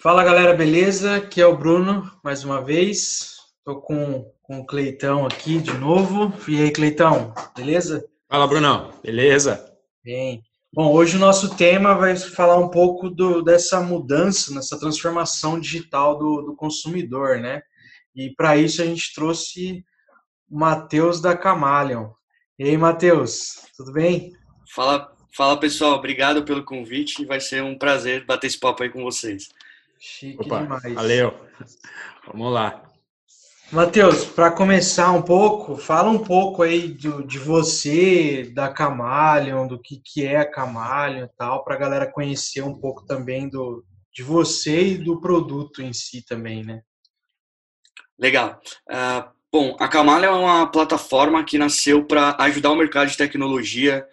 Fala galera, beleza? Aqui é o Bruno, mais uma vez. Estou com, com o Cleitão aqui de novo. E aí, Cleitão, beleza? Fala, Brunão, beleza? Bem. Bom, hoje o nosso tema vai falar um pouco do, dessa mudança, nessa transformação digital do, do consumidor, né? E para isso a gente trouxe Matheus da Camalion. E aí, Matheus, tudo bem? Fala, fala pessoal, obrigado pelo convite. Vai ser um prazer bater esse papo aí com vocês. Chique Opa, demais. Valeu. Vamos lá. Matheus, para começar um pouco, fala um pouco aí do, de você, da Camalion, do que, que é a Camalion e tal, para a galera conhecer um pouco também do, de você e do produto em si também, né? Legal. Uh, bom, a Camalion é uma plataforma que nasceu para ajudar o mercado de tecnologia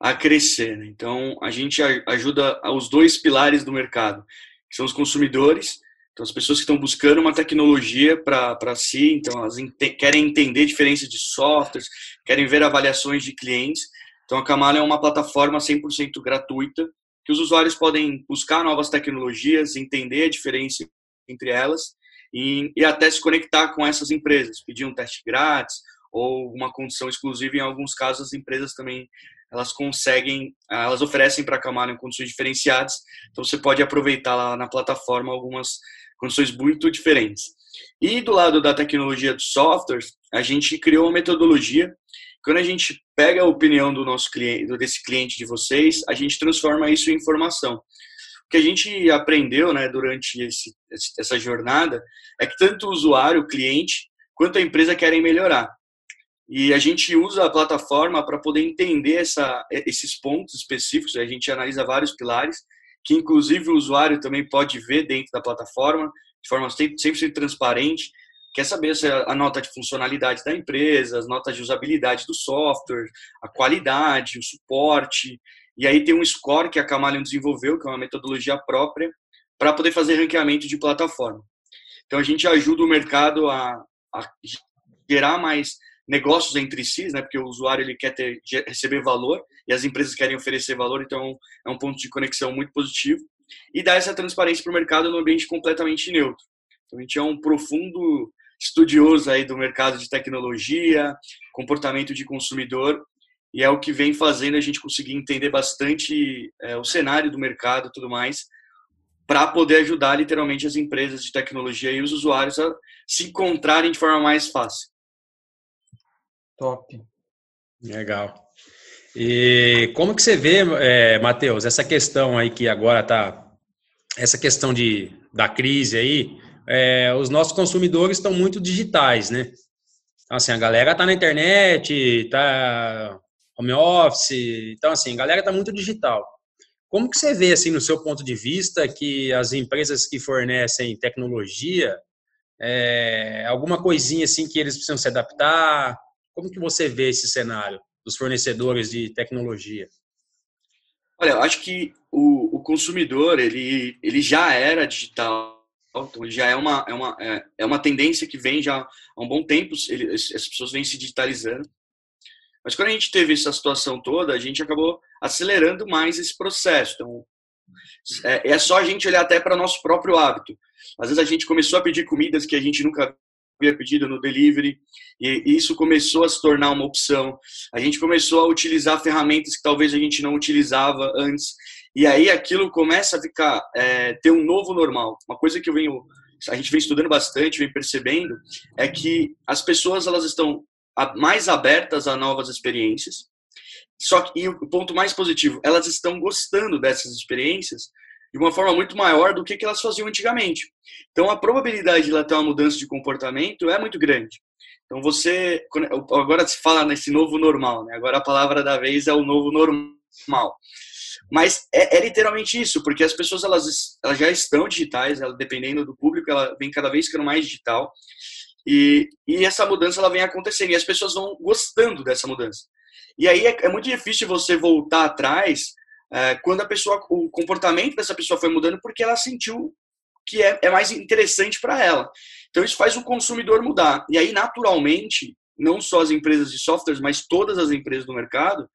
a crescer. Né? Então, a gente ajuda os dois pilares do mercado, que são os consumidores, então as pessoas que estão buscando uma tecnologia para si, então elas querem entender diferenças de softwares, querem ver avaliações de clientes. Então a Camala é uma plataforma 100% gratuita que os usuários podem buscar novas tecnologias, entender a diferença entre elas e, e até se conectar com essas empresas, pedir um teste grátis ou uma condição exclusiva. Em alguns casos, as empresas também elas conseguem, elas oferecem para a Camara condições diferenciadas, então você pode aproveitar lá na plataforma algumas condições muito diferentes. E do lado da tecnologia dos softwares, a gente criou uma metodologia. Quando a gente pega a opinião do nosso cliente, desse cliente de vocês, a gente transforma isso em informação. Que a gente aprendeu, né, durante esse, essa jornada é que tanto o usuário, o cliente, quanto a empresa querem melhorar. E a gente usa a plataforma para poder entender essa, esses pontos específicos. A gente analisa vários pilares, que inclusive o usuário também pode ver dentro da plataforma, de forma sempre transparente. Quer saber se a nota de funcionalidade da empresa, as notas de usabilidade do software, a qualidade, o suporte. E aí tem um score que a Camalion desenvolveu, que é uma metodologia própria, para poder fazer ranqueamento de plataforma. Então a gente ajuda o mercado a, a gerar mais negócios entre si, né? Porque o usuário ele quer ter, receber valor e as empresas querem oferecer valor, então é um ponto de conexão muito positivo e dar essa transparência para o mercado num ambiente completamente neutro. Então a gente é um profundo estudioso aí do mercado de tecnologia, comportamento de consumidor e é o que vem fazendo a gente conseguir entender bastante é, o cenário do mercado, e tudo mais, para poder ajudar literalmente as empresas de tecnologia e os usuários a se encontrarem de forma mais fácil. Top. Legal. E como que você vê, é, Matheus, essa questão aí que agora está, essa questão de, da crise aí, é, os nossos consumidores estão muito digitais, né? Então, assim, a galera tá na internet, tá home office, então, assim, a galera tá muito digital. Como que você vê, assim, no seu ponto de vista, que as empresas que fornecem tecnologia, é, alguma coisinha, assim, que eles precisam se adaptar, como que você vê esse cenário dos fornecedores de tecnologia? Olha, eu acho que o, o consumidor ele, ele já era digital, então já é uma, é, uma, é, é uma tendência que vem já há um bom tempo, ele, as pessoas vêm se digitalizando. Mas quando a gente teve essa situação toda, a gente acabou acelerando mais esse processo. Então, é, é só a gente olhar até para nosso próprio hábito. Às vezes a gente começou a pedir comidas que a gente nunca havia pedido no delivery, e isso começou a se tornar uma opção. A gente começou a utilizar ferramentas que talvez a gente não utilizava antes, e aí aquilo começa a ficar, é, ter um novo normal. Uma coisa que eu venho, a gente vem estudando bastante, vem percebendo, é que as pessoas elas estão mais abertas a novas experiências, só que e o ponto mais positivo, elas estão gostando dessas experiências de uma forma muito maior do que, elas faziam antigamente. Então, a probabilidade de ela ter uma mudança de comportamento é muito grande. Então, você. Agora se fala nesse novo normal, né? Agora a palavra da vez é o novo normal. Mas é, é literalmente isso, porque as pessoas elas, elas já estão digitais, ela, dependendo do público, ela vem cada vez ficando mais digital. E, e essa mudança ela vem acontecendo e as pessoas vão gostando dessa mudança. E aí é, é muito difícil você voltar atrás é, quando a pessoa, o comportamento dessa pessoa foi mudando porque ela sentiu que é, é mais interessante para ela. Então isso faz o consumidor mudar. E aí, naturalmente, não só as empresas de softwares, mas todas as empresas do mercado,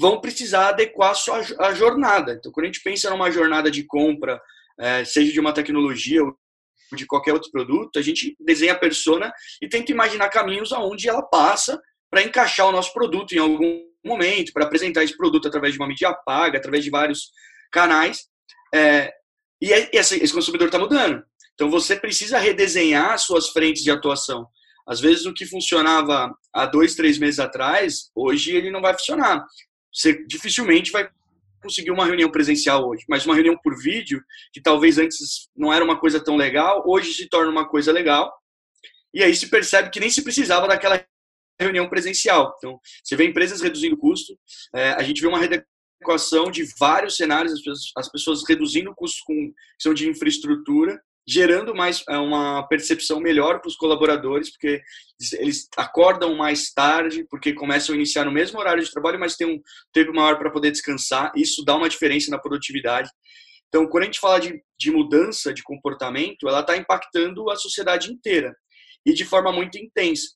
vão precisar adequar a sua a jornada. Então, quando a gente pensa numa jornada de compra, é, seja de uma tecnologia ou de qualquer outro produto, a gente desenha a persona e tenta imaginar caminhos aonde ela passa para encaixar o nosso produto em algum momento, para apresentar esse produto através de uma mídia paga, através de vários canais. É, e esse, esse consumidor está mudando. Então você precisa redesenhar suas frentes de atuação. Às vezes o que funcionava há dois, três meses atrás, hoje ele não vai funcionar. Você dificilmente vai conseguir uma reunião presencial hoje, mas uma reunião por vídeo, que talvez antes não era uma coisa tão legal, hoje se torna uma coisa legal. E aí se percebe que nem se precisava daquela reunião presencial. Então, você vê empresas reduzindo custo, é, a gente vê uma readequação de vários cenários, as pessoas, as pessoas reduzindo custos com questão de infraestrutura, gerando mais é, uma percepção melhor para os colaboradores, porque eles acordam mais tarde, porque começam a iniciar no mesmo horário de trabalho, mas tem um tempo maior para poder descansar. Isso dá uma diferença na produtividade. Então, quando a gente fala de, de mudança de comportamento, ela está impactando a sociedade inteira e de forma muito intensa.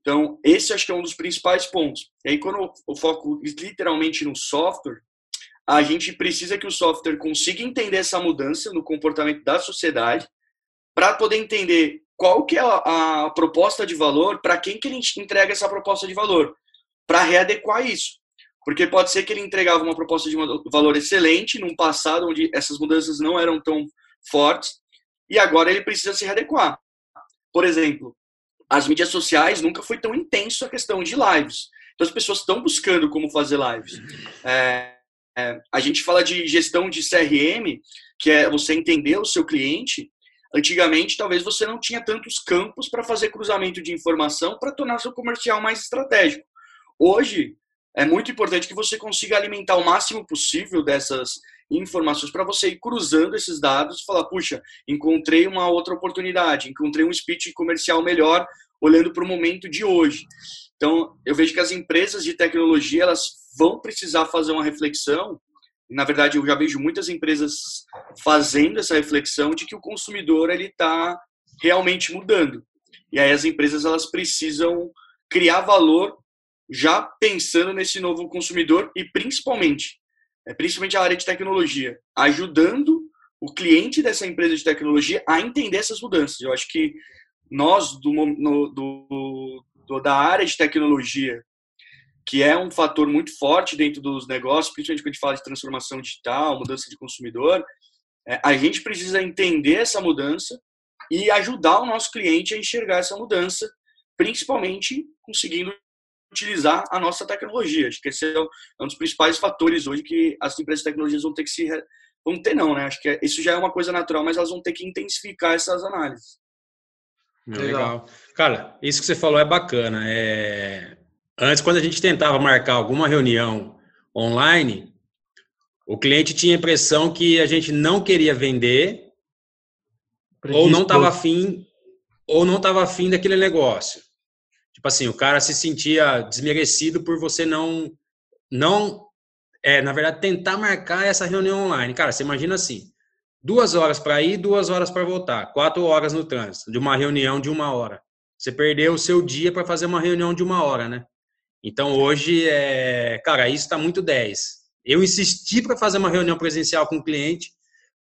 Então, esse acho que é um dos principais pontos. E aí, quando eu foco literalmente no software, a gente precisa que o software consiga entender essa mudança no comportamento da sociedade para poder entender qual que é a, a proposta de valor, para quem que ele entrega essa proposta de valor, para readequar isso. Porque pode ser que ele entregava uma proposta de valor excelente num passado onde essas mudanças não eram tão fortes e agora ele precisa se readequar. Por exemplo, as mídias sociais nunca foi tão intenso a questão de lives. Então as pessoas estão buscando como fazer lives. É, é, a gente fala de gestão de CRM, que é você entender o seu cliente. Antigamente, talvez você não tinha tantos campos para fazer cruzamento de informação para tornar seu comercial mais estratégico. Hoje, é muito importante que você consiga alimentar o máximo possível dessas informações para você ir cruzando esses dados e falar, puxa, encontrei uma outra oportunidade, encontrei um speech comercial melhor olhando para o momento de hoje. Então, eu vejo que as empresas de tecnologia, elas vão precisar fazer uma reflexão. Na verdade, eu já vejo muitas empresas fazendo essa reflexão de que o consumidor ele está realmente mudando. E aí as empresas elas precisam criar valor já pensando nesse novo consumidor e principalmente, é, principalmente a área de tecnologia, ajudando o cliente dessa empresa de tecnologia a entender essas mudanças. Eu acho que nós do, no, do, do da área de tecnologia que é um fator muito forte dentro dos negócios, principalmente quando a gente fala de transformação digital, mudança de consumidor, é, a gente precisa entender essa mudança e ajudar o nosso cliente a enxergar essa mudança, principalmente conseguindo utilizar a nossa tecnologia. Acho que esse é um dos principais fatores hoje que as empresas de tecnologias vão ter que se vão ter não, né? Acho que é, isso já é uma coisa natural, mas elas vão ter que intensificar essas análises. Legal. Legal. Cara, isso que você falou é bacana. É... Antes, quando a gente tentava marcar alguma reunião online, o cliente tinha a impressão que a gente não queria vender ou não estava afim ou não estava afim daquele negócio. Tipo assim, o cara se sentia desmerecido por você não não é, na verdade, tentar marcar essa reunião online. Cara, você imagina assim, duas horas para ir, duas horas para voltar, quatro horas no trânsito, de uma reunião de uma hora. Você perdeu o seu dia para fazer uma reunião de uma hora, né? Então hoje, é, cara, isso está muito 10. Eu insisti para fazer uma reunião presencial com o cliente,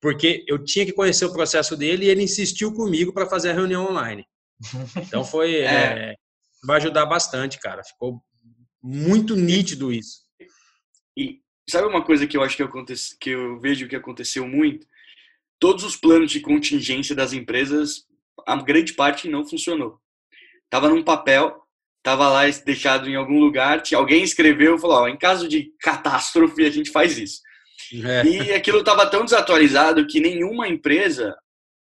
porque eu tinha que conhecer o processo dele e ele insistiu comigo para fazer a reunião online. Então foi. é. É, vai ajudar bastante, cara. Ficou muito nítido isso. E sabe uma coisa que eu acho que, acontece, que eu vejo que aconteceu muito? Todos os planos de contingência das empresas, a grande parte não funcionou. Tava num papel, estava lá deixado em algum lugar, alguém escreveu e falou: ó, em caso de catástrofe, a gente faz isso. É. E aquilo estava tão desatualizado que nenhuma empresa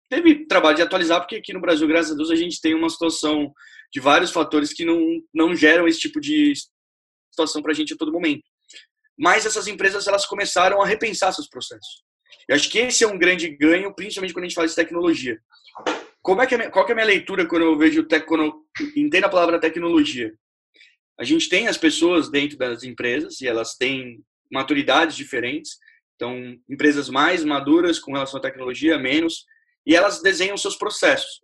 teve trabalho de atualizar, porque aqui no Brasil, graças a Deus, a gente tem uma situação de vários fatores que não, não geram esse tipo de situação para a gente a todo momento. Mas essas empresas elas começaram a repensar seus processos. Eu acho que esse é um grande ganho, principalmente quando a gente fala de tecnologia. Como é que é, qual que é a minha leitura quando eu vejo tec, quando entendo a palavra tecnologia? A gente tem as pessoas dentro das empresas e elas têm maturidades diferentes. Então, empresas mais maduras com relação à tecnologia, menos, e elas desenham seus processos.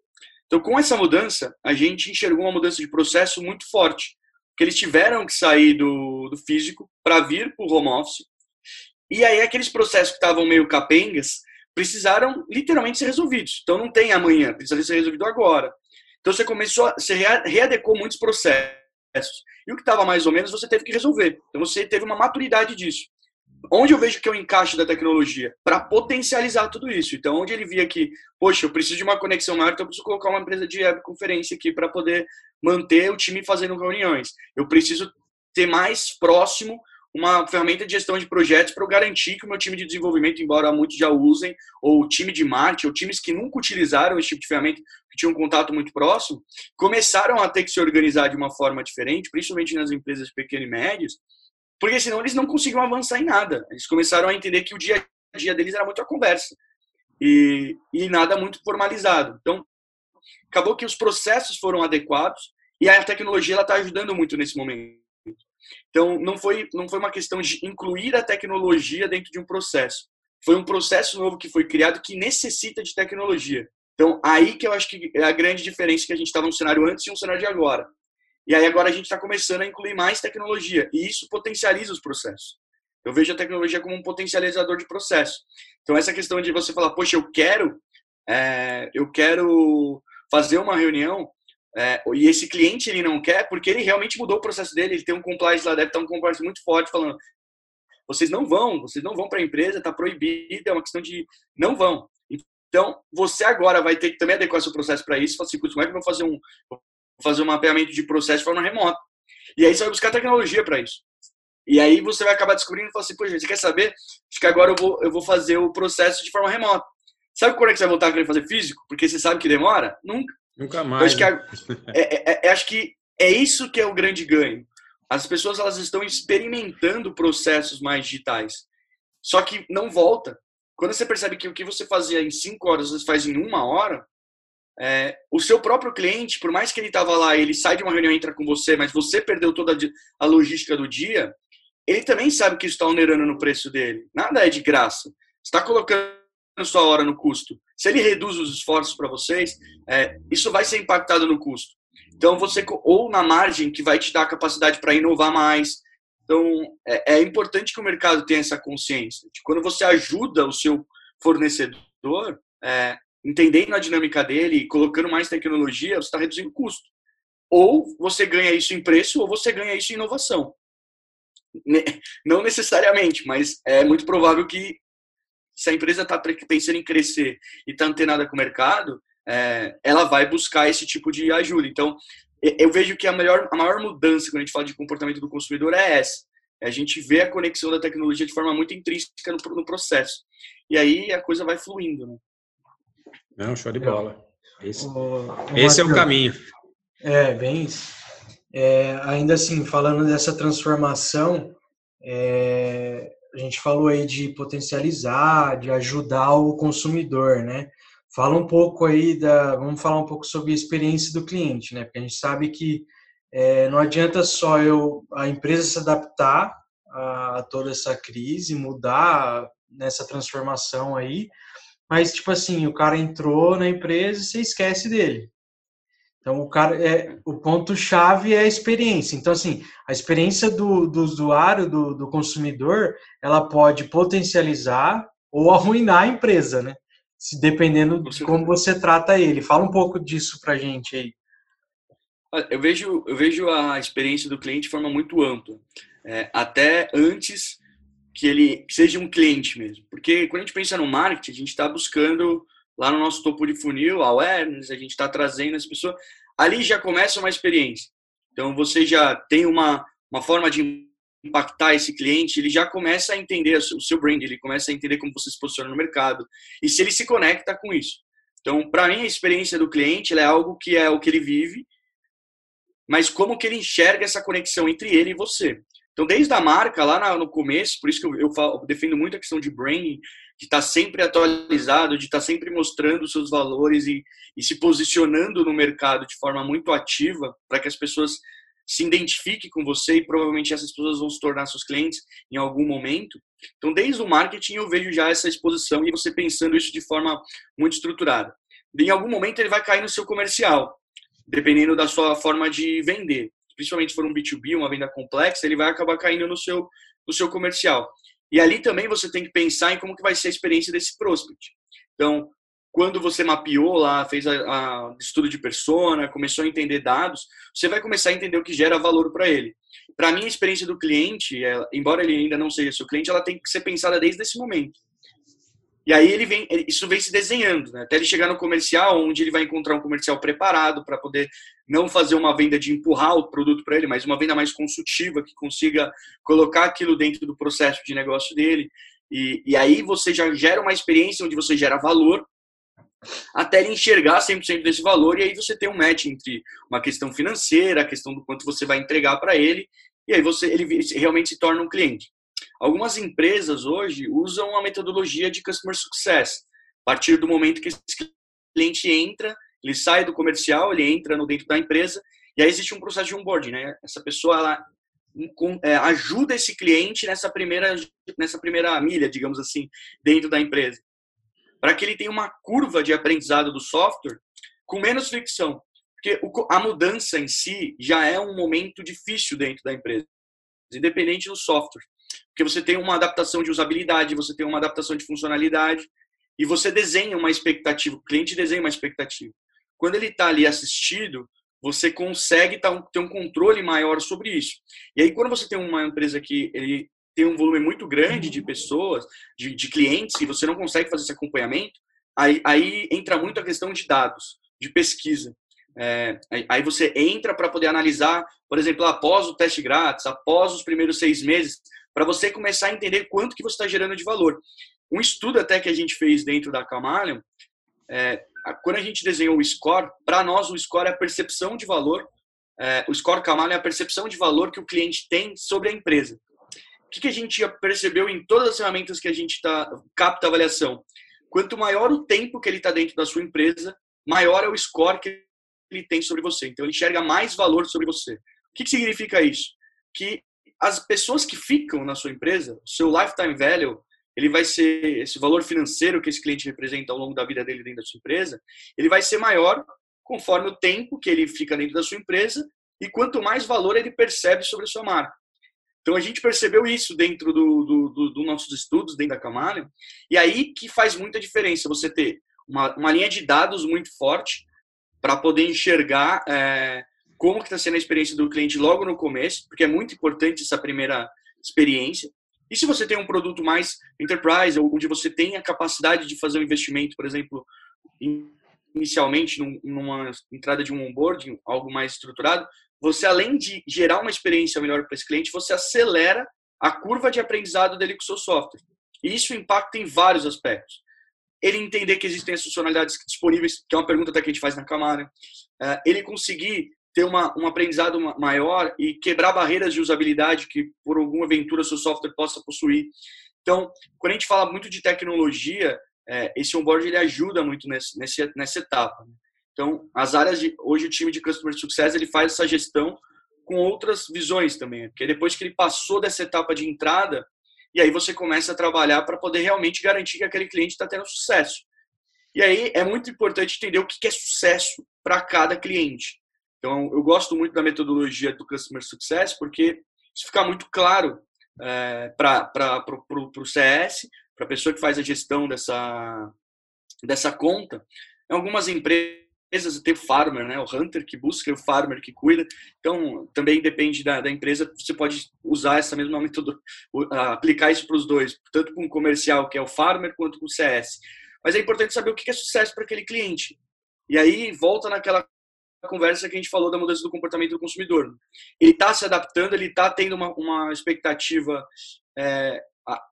Então, com essa mudança, a gente enxergou uma mudança de processo muito forte, que eles tiveram que sair do, do físico para vir para o home office. E aí, aqueles processos que estavam meio capengas precisaram literalmente ser resolvidos. Então, não tem amanhã, precisa ser resolvido agora. Então, você começou, você readecou muitos processos. E o que estava mais ou menos, você teve que resolver. Então, você teve uma maturidade disso onde eu vejo que é o encaixe da tecnologia? Para potencializar tudo isso. Então, onde ele via que, poxa, eu preciso de uma conexão maior, então eu preciso colocar uma empresa de webconferência aqui para poder manter o time fazendo reuniões. Eu preciso ter mais próximo uma ferramenta de gestão de projetos para garantir que o meu time de desenvolvimento, embora muitos já usem, ou o time de marketing, ou times que nunca utilizaram esse tipo de ferramenta, que tinham um contato muito próximo, começaram a ter que se organizar de uma forma diferente, principalmente nas empresas pequenas e médias, porque senão eles não conseguiam avançar em nada. Eles começaram a entender que o dia a dia deles era muito a conversa e, e nada muito formalizado. Então, acabou que os processos foram adequados e a tecnologia está ajudando muito nesse momento. Então, não foi, não foi uma questão de incluir a tecnologia dentro de um processo. Foi um processo novo que foi criado que necessita de tecnologia. Então, aí que eu acho que é a grande diferença que a gente estava no cenário antes e um cenário de agora. E aí agora a gente está começando a incluir mais tecnologia e isso potencializa os processos. Eu vejo a tecnologia como um potencializador de processo. Então essa questão de você falar, poxa, eu quero, é, eu quero fazer uma reunião é, e esse cliente ele não quer porque ele realmente mudou o processo dele, ele tem um compliance lá, deve estar um compliance muito forte falando, vocês não vão, vocês não vão para a empresa, está proibido, é uma questão de não vão. Então, você agora vai ter que também adequar seu processo para isso. Fala assim, como é que eu vou fazer um, fazer um mapeamento de processo de forma remota. E aí você vai buscar tecnologia para isso. E aí você vai acabar descobrindo e falar assim, poxa, você quer saber? Acho que agora eu vou, eu vou fazer o processo de forma remota. Sabe quando é que você vai voltar a querer fazer físico? Porque você sabe que demora? Nunca. Nunca mais. acho, que né? é, é, é, acho que é isso que é o grande ganho. As pessoas elas estão experimentando processos mais digitais. Só que não volta. Quando você percebe que o que você fazia em cinco horas, você faz em uma hora, é, o seu próprio cliente, por mais que ele estava lá, ele sai de uma reunião e entra com você, mas você perdeu toda a logística do dia, ele também sabe que isso está onerando no preço dele. Nada é de graça. está colocando sua hora no custo. Se ele reduz os esforços para vocês, é, isso vai ser impactado no custo. Então você ou na margem que vai te dar a capacidade para inovar mais. Então é, é importante que o mercado tenha essa consciência. De quando você ajuda o seu fornecedor, é, entendendo a dinâmica dele e colocando mais tecnologia, você está reduzindo o custo. Ou você ganha isso em preço, ou você ganha isso em inovação. Não necessariamente, mas é muito provável que se a empresa está pensando em crescer e está antenada com o mercado, é, ela vai buscar esse tipo de ajuda. Então, eu vejo que a, melhor, a maior mudança quando a gente fala de comportamento do consumidor é essa. É a gente vê a conexão da tecnologia de forma muito intrínseca no, no processo. E aí a coisa vai fluindo, né? Não, show de bola. Esse, o, o esse é o caminho. É, bem isso. É, ainda assim, falando dessa transformação, é, a gente falou aí de potencializar, de ajudar o consumidor, né? Fala um pouco aí da, vamos falar um pouco sobre a experiência do cliente, né? Porque a gente sabe que é, não adianta só eu a empresa se adaptar a, a toda essa crise, mudar nessa transformação aí, mas tipo assim, o cara entrou na empresa e você esquece dele. Então o cara é o ponto chave é a experiência. Então assim, a experiência do, do usuário, do, do consumidor, ela pode potencializar ou arruinar a empresa, né? Se dependendo de como você trata ele. Fala um pouco disso pra gente aí. Eu vejo, eu vejo a experiência do cliente de forma muito ampla. É, até antes que ele seja um cliente mesmo. Porque quando a gente pensa no marketing, a gente está buscando lá no nosso topo de funil, awareness, a gente está trazendo as pessoas. Ali já começa uma experiência. Então você já tem uma, uma forma de impactar esse cliente, ele já começa a entender o seu brand, ele começa a entender como você se posiciona no mercado e se ele se conecta com isso. Então, para mim, a experiência do cliente é algo que é o que ele vive, mas como que ele enxerga essa conexão entre ele e você. Então, desde a marca, lá no começo, por isso que eu, eu, falo, eu defendo muito a questão de branding, de estar tá sempre atualizado, de estar tá sempre mostrando os seus valores e, e se posicionando no mercado de forma muito ativa, para que as pessoas se identifiquem com você e provavelmente essas pessoas vão se tornar seus clientes em algum momento. Então, desde o marketing, eu vejo já essa exposição e você pensando isso de forma muito estruturada. em algum momento ele vai cair no seu comercial, dependendo da sua forma de vender. Principalmente se for um B2B, uma venda complexa, ele vai acabar caindo no seu, no seu comercial. E ali também você tem que pensar em como que vai ser a experiência desse prospect. Então, quando você mapeou lá, fez a, estudo de persona, começou a entender dados, você vai começar a entender o que gera valor para ele. Para mim, a experiência do cliente, ela, embora ele ainda não seja seu cliente, ela tem que ser pensada desde esse momento. E aí ele vem, isso vem se desenhando, né? até ele chegar no comercial, onde ele vai encontrar um comercial preparado para poder não fazer uma venda de empurrar o produto para ele, mas uma venda mais consultiva, que consiga colocar aquilo dentro do processo de negócio dele. E, e aí você já gera uma experiência onde você gera valor até ele enxergar 100% desse valor e aí você tem um match entre uma questão financeira, a questão do quanto você vai entregar para ele e aí você ele realmente se torna um cliente. Algumas empresas hoje usam a metodologia de customer success. A partir do momento que esse cliente entra, ele sai do comercial, ele entra no dentro da empresa e aí existe um processo de onboarding, né? Essa pessoa ela é, ajuda esse cliente nessa primeira nessa primeira milha, digamos assim, dentro da empresa, para que ele tenha uma curva de aprendizado do software com menos fricção, porque a mudança em si já é um momento difícil dentro da empresa, independente do software. Porque você tem uma adaptação de usabilidade, você tem uma adaptação de funcionalidade e você desenha uma expectativa, o cliente desenha uma expectativa. Quando ele está ali assistido, você consegue ter um controle maior sobre isso. E aí, quando você tem uma empresa que ele tem um volume muito grande de pessoas, de, de clientes, e você não consegue fazer esse acompanhamento, aí, aí entra muito a questão de dados, de pesquisa. É, aí você entra para poder analisar, por exemplo, após o teste grátis, após os primeiros seis meses, para você começar a entender quanto que você está gerando de valor. Um estudo até que a gente fez dentro da Camalion, é, quando a gente desenhou o score, para nós o score é a percepção de valor, é, o score Camalion é a percepção de valor que o cliente tem sobre a empresa. O que, que a gente percebeu em todas as ferramentas que a gente tá, capta avaliação? Quanto maior o tempo que ele está dentro da sua empresa, maior é o score que ele tem sobre você. Então, ele enxerga mais valor sobre você. O que, que significa isso? Que as pessoas que ficam na sua empresa, o seu lifetime value, ele vai ser esse valor financeiro que esse cliente representa ao longo da vida dele dentro da sua empresa, ele vai ser maior conforme o tempo que ele fica dentro da sua empresa e quanto mais valor ele percebe sobre a sua marca. Então a gente percebeu isso dentro dos do, do, do nossos estudos, dentro da Camalha, e aí que faz muita diferença você ter uma, uma linha de dados muito forte para poder enxergar é, como que está sendo a experiência do cliente logo no começo, porque é muito importante essa primeira experiência. E se você tem um produto mais enterprise, onde você tem a capacidade de fazer um investimento, por exemplo, inicialmente numa entrada de um onboarding, algo mais estruturado, você além de gerar uma experiência melhor para esse cliente, você acelera a curva de aprendizado dele com o seu software. E isso impacta em vários aspectos. Ele entender que existem as funcionalidades disponíveis, que é uma pergunta até que a gente faz na Camara. É, ele conseguir ter uma, um aprendizado maior e quebrar barreiras de usabilidade que, por alguma aventura, seu software possa possuir. Então, quando a gente fala muito de tecnologia, é, esse onboard ele ajuda muito nesse, nesse, nessa etapa. Né? Então, as áreas de hoje o time de customer success ele faz essa gestão com outras visões também, porque depois que ele passou dessa etapa de entrada, e aí você começa a trabalhar para poder realmente garantir que aquele cliente está tendo sucesso. E aí é muito importante entender o que é sucesso para cada cliente. Então, eu gosto muito da metodologia do Customer Success, porque isso fica muito claro é, para o CS, para a pessoa que faz a gestão dessa, dessa conta. Em algumas empresas tem o farmer, né, o hunter que busca o farmer que cuida. Então, também depende da, da empresa, você pode usar essa mesma metodologia, aplicar isso para os dois, tanto com o comercial, que é o farmer, quanto com o CS. Mas é importante saber o que é sucesso para aquele cliente. E aí volta naquela conversa que a gente falou da mudança do comportamento do consumidor. Ele está se adaptando, ele está tendo uma, uma expectativa é,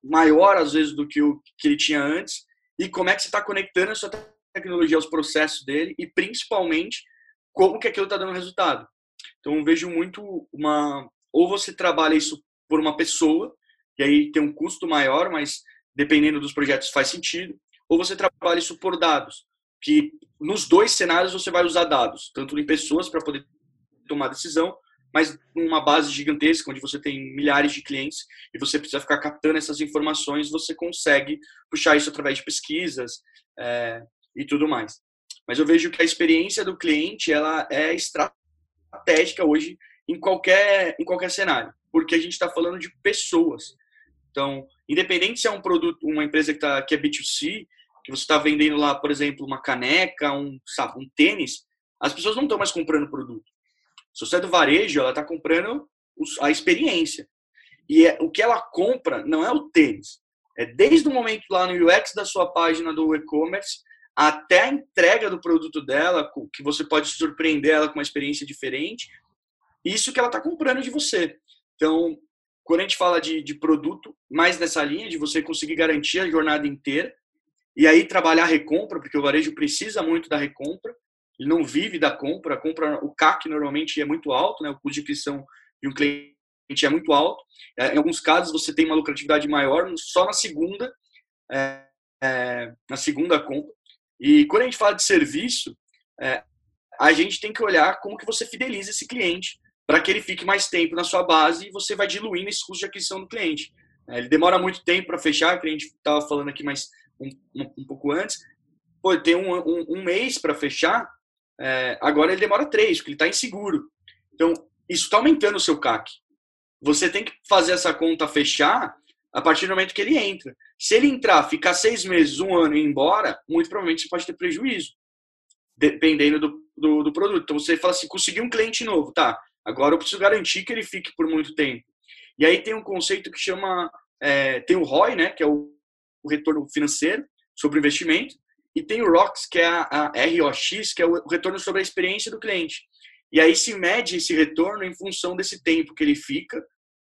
maior, às vezes, do que o que ele tinha antes, e como é que você está conectando a sua tecnologia aos processos dele, e principalmente, como que aquilo está dando resultado. Então, vejo muito uma... Ou você trabalha isso por uma pessoa, e aí tem um custo maior, mas dependendo dos projetos faz sentido, ou você trabalha isso por dados que nos dois cenários você vai usar dados, tanto em pessoas para poder tomar decisão, mas numa base gigantesca, onde você tem milhares de clientes e você precisa ficar captando essas informações, você consegue puxar isso através de pesquisas é, e tudo mais. mas eu vejo que a experiência do cliente ela é estratégica hoje em qualquer, em qualquer cenário, porque a gente está falando de pessoas. Então, independente se é um produto, uma empresa que, tá, que é B2C, que você está vendendo lá, por exemplo, uma caneca, um, sabe, um tênis, as pessoas não estão mais comprando produto. Se você é do varejo, ela está comprando a experiência. E é, o que ela compra não é o tênis. É desde o momento lá no UX da sua página do e-commerce até a entrega do produto dela, que você pode surpreender ela com uma experiência diferente. Isso que ela está comprando de você. Então, quando a gente fala de, de produto, mais nessa linha de você conseguir garantir a jornada inteira, e aí trabalhar a recompra, porque o varejo precisa muito da recompra, ele não vive da compra, a compra, o CAC normalmente é muito alto, né? o custo de aquisição de um cliente é muito alto. É, em alguns casos você tem uma lucratividade maior só na segunda, é, é, na segunda compra. E quando a gente fala de serviço, é, a gente tem que olhar como que você fideliza esse cliente para que ele fique mais tempo na sua base e você vai diluindo esse custo de aquisição do cliente. É, ele demora muito tempo para fechar, que a gente estava falando aqui mais um, um, pouco antes. Pô, tem um, um, um mês para fechar, é, agora ele demora três, porque ele está inseguro. Então, isso está aumentando o seu CAC. Você tem que fazer essa conta fechar a partir do momento que ele entra. Se ele entrar, ficar seis meses, um ano e ir embora, muito provavelmente você pode ter prejuízo, dependendo do, do, do produto. Então você fala assim: consegui um cliente novo, tá? Agora eu preciso garantir que ele fique por muito tempo. E aí tem um conceito que chama. É, tem o ROI, né? Que é o, retorno financeiro sobre o investimento. E tem o ROX, que é a, a ROX, que é o retorno sobre a experiência do cliente. E aí se mede esse retorno em função desse tempo que ele fica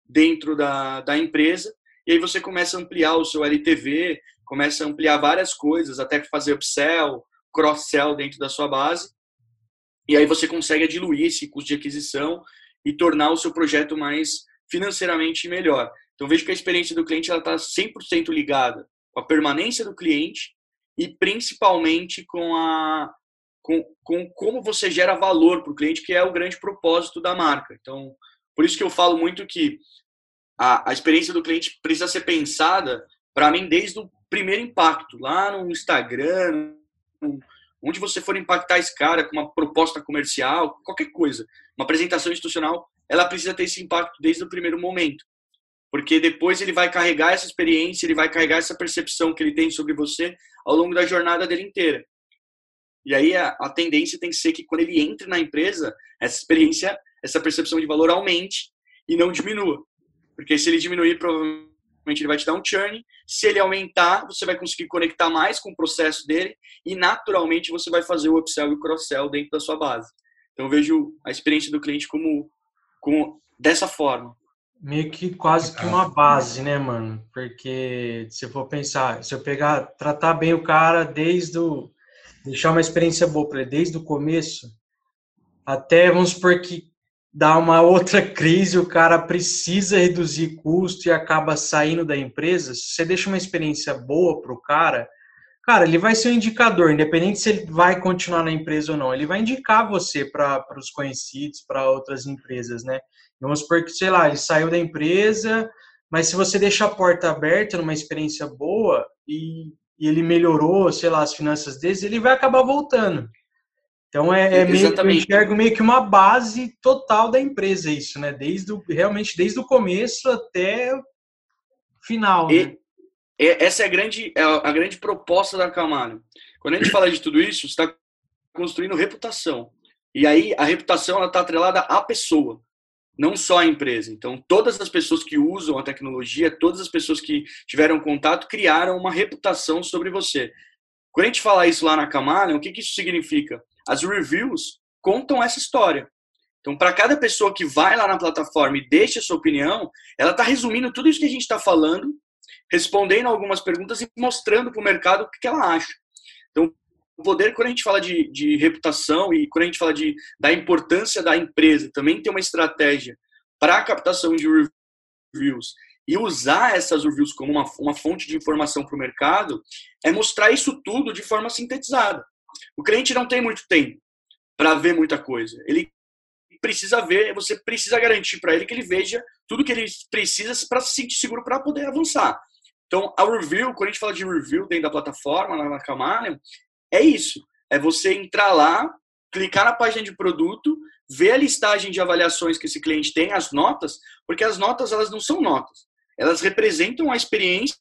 dentro da, da empresa. E aí você começa a ampliar o seu LTV, começa a ampliar várias coisas, até fazer upsell, cross-sell dentro da sua base. E aí você consegue diluir esse custo de aquisição e tornar o seu projeto mais financeiramente melhor. Então vejo que a experiência do cliente está 100% ligada com a permanência do cliente e principalmente com a com, com como você gera valor para o cliente, que é o grande propósito da marca. Então, por isso que eu falo muito que a, a experiência do cliente precisa ser pensada, para mim, desde o primeiro impacto, lá no Instagram, no, onde você for impactar esse cara com uma proposta comercial, qualquer coisa, uma apresentação institucional, ela precisa ter esse impacto desde o primeiro momento. Porque depois ele vai carregar essa experiência, ele vai carregar essa percepção que ele tem sobre você ao longo da jornada dele inteira. E aí a, a tendência tem que ser que quando ele entre na empresa, essa experiência, essa percepção de valor aumente e não diminua. Porque se ele diminuir, provavelmente ele vai te dar um churn. Se ele aumentar, você vai conseguir conectar mais com o processo dele e naturalmente você vai fazer o upsell e o cross-sell dentro da sua base. Então eu vejo a experiência do cliente como, como dessa forma. Meio que quase que uma base, né, mano? Porque se eu for pensar, se eu pegar, tratar bem o cara desde o deixar uma experiência boa para ele desde o começo, até vamos supor que dá uma outra crise, o cara precisa reduzir custo e acaba saindo da empresa. Se você deixa uma experiência boa para o cara, cara, ele vai ser um indicador, independente se ele vai continuar na empresa ou não. Ele vai indicar você para os conhecidos, para outras empresas, né? Vamos supor que, sei lá, ele saiu da empresa, mas se você deixa a porta aberta numa experiência boa e e ele melhorou, sei lá, as finanças deles, ele vai acabar voltando. Então é, é meio, eu enxergo meio que uma base total da empresa isso, né? Desde o, realmente desde o começo até o final. E, né? essa é a grande, é a grande proposta da Camargo. Quando a gente fala de tudo isso, está construindo reputação. E aí a reputação ela está atrelada à pessoa não só a empresa. Então, todas as pessoas que usam a tecnologia, todas as pessoas que tiveram contato, criaram uma reputação sobre você. Quando a gente fala isso lá na Camara, o que, que isso significa? As reviews contam essa história. Então, para cada pessoa que vai lá na plataforma e deixa a sua opinião, ela está resumindo tudo isso que a gente está falando, respondendo algumas perguntas e mostrando para o mercado o que, que ela acha. Então, o poder, quando a gente fala de, de reputação e quando a gente fala de, da importância da empresa, também ter uma estratégia para a captação de reviews e usar essas reviews como uma, uma fonte de informação para o mercado, é mostrar isso tudo de forma sintetizada. O cliente não tem muito tempo para ver muita coisa. Ele precisa ver, você precisa garantir para ele que ele veja tudo que ele precisa para se sentir seguro para poder avançar. Então, a review, quando a gente fala de review dentro da plataforma, na Camaleon, é isso. é você entrar lá, clicar na página de produto, ver a listagem de avaliações que esse cliente tem, as notas, porque as notas elas não são notas, elas representam a experiência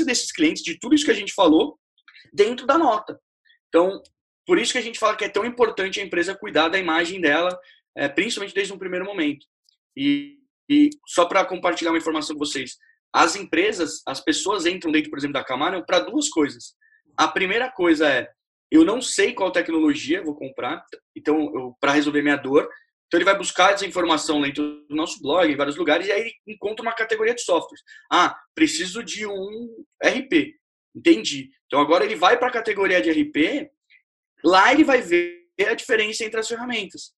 desses clientes, de tudo isso que a gente falou, dentro da nota. Então, por isso que a gente fala que é tão importante a empresa cuidar da imagem dela, é, principalmente desde um primeiro momento. E, e só para compartilhar uma informação com vocês, as empresas, as pessoas entram dentro, por exemplo, da Camaro para duas coisas. A primeira coisa é, eu não sei qual tecnologia vou comprar, então para resolver minha dor, então ele vai buscar essa informação dentro do nosso blog, em vários lugares, e aí ele encontra uma categoria de softwares. Ah, preciso de um RP. Entendi. Então agora ele vai para a categoria de RP, lá ele vai ver a diferença entre as ferramentas.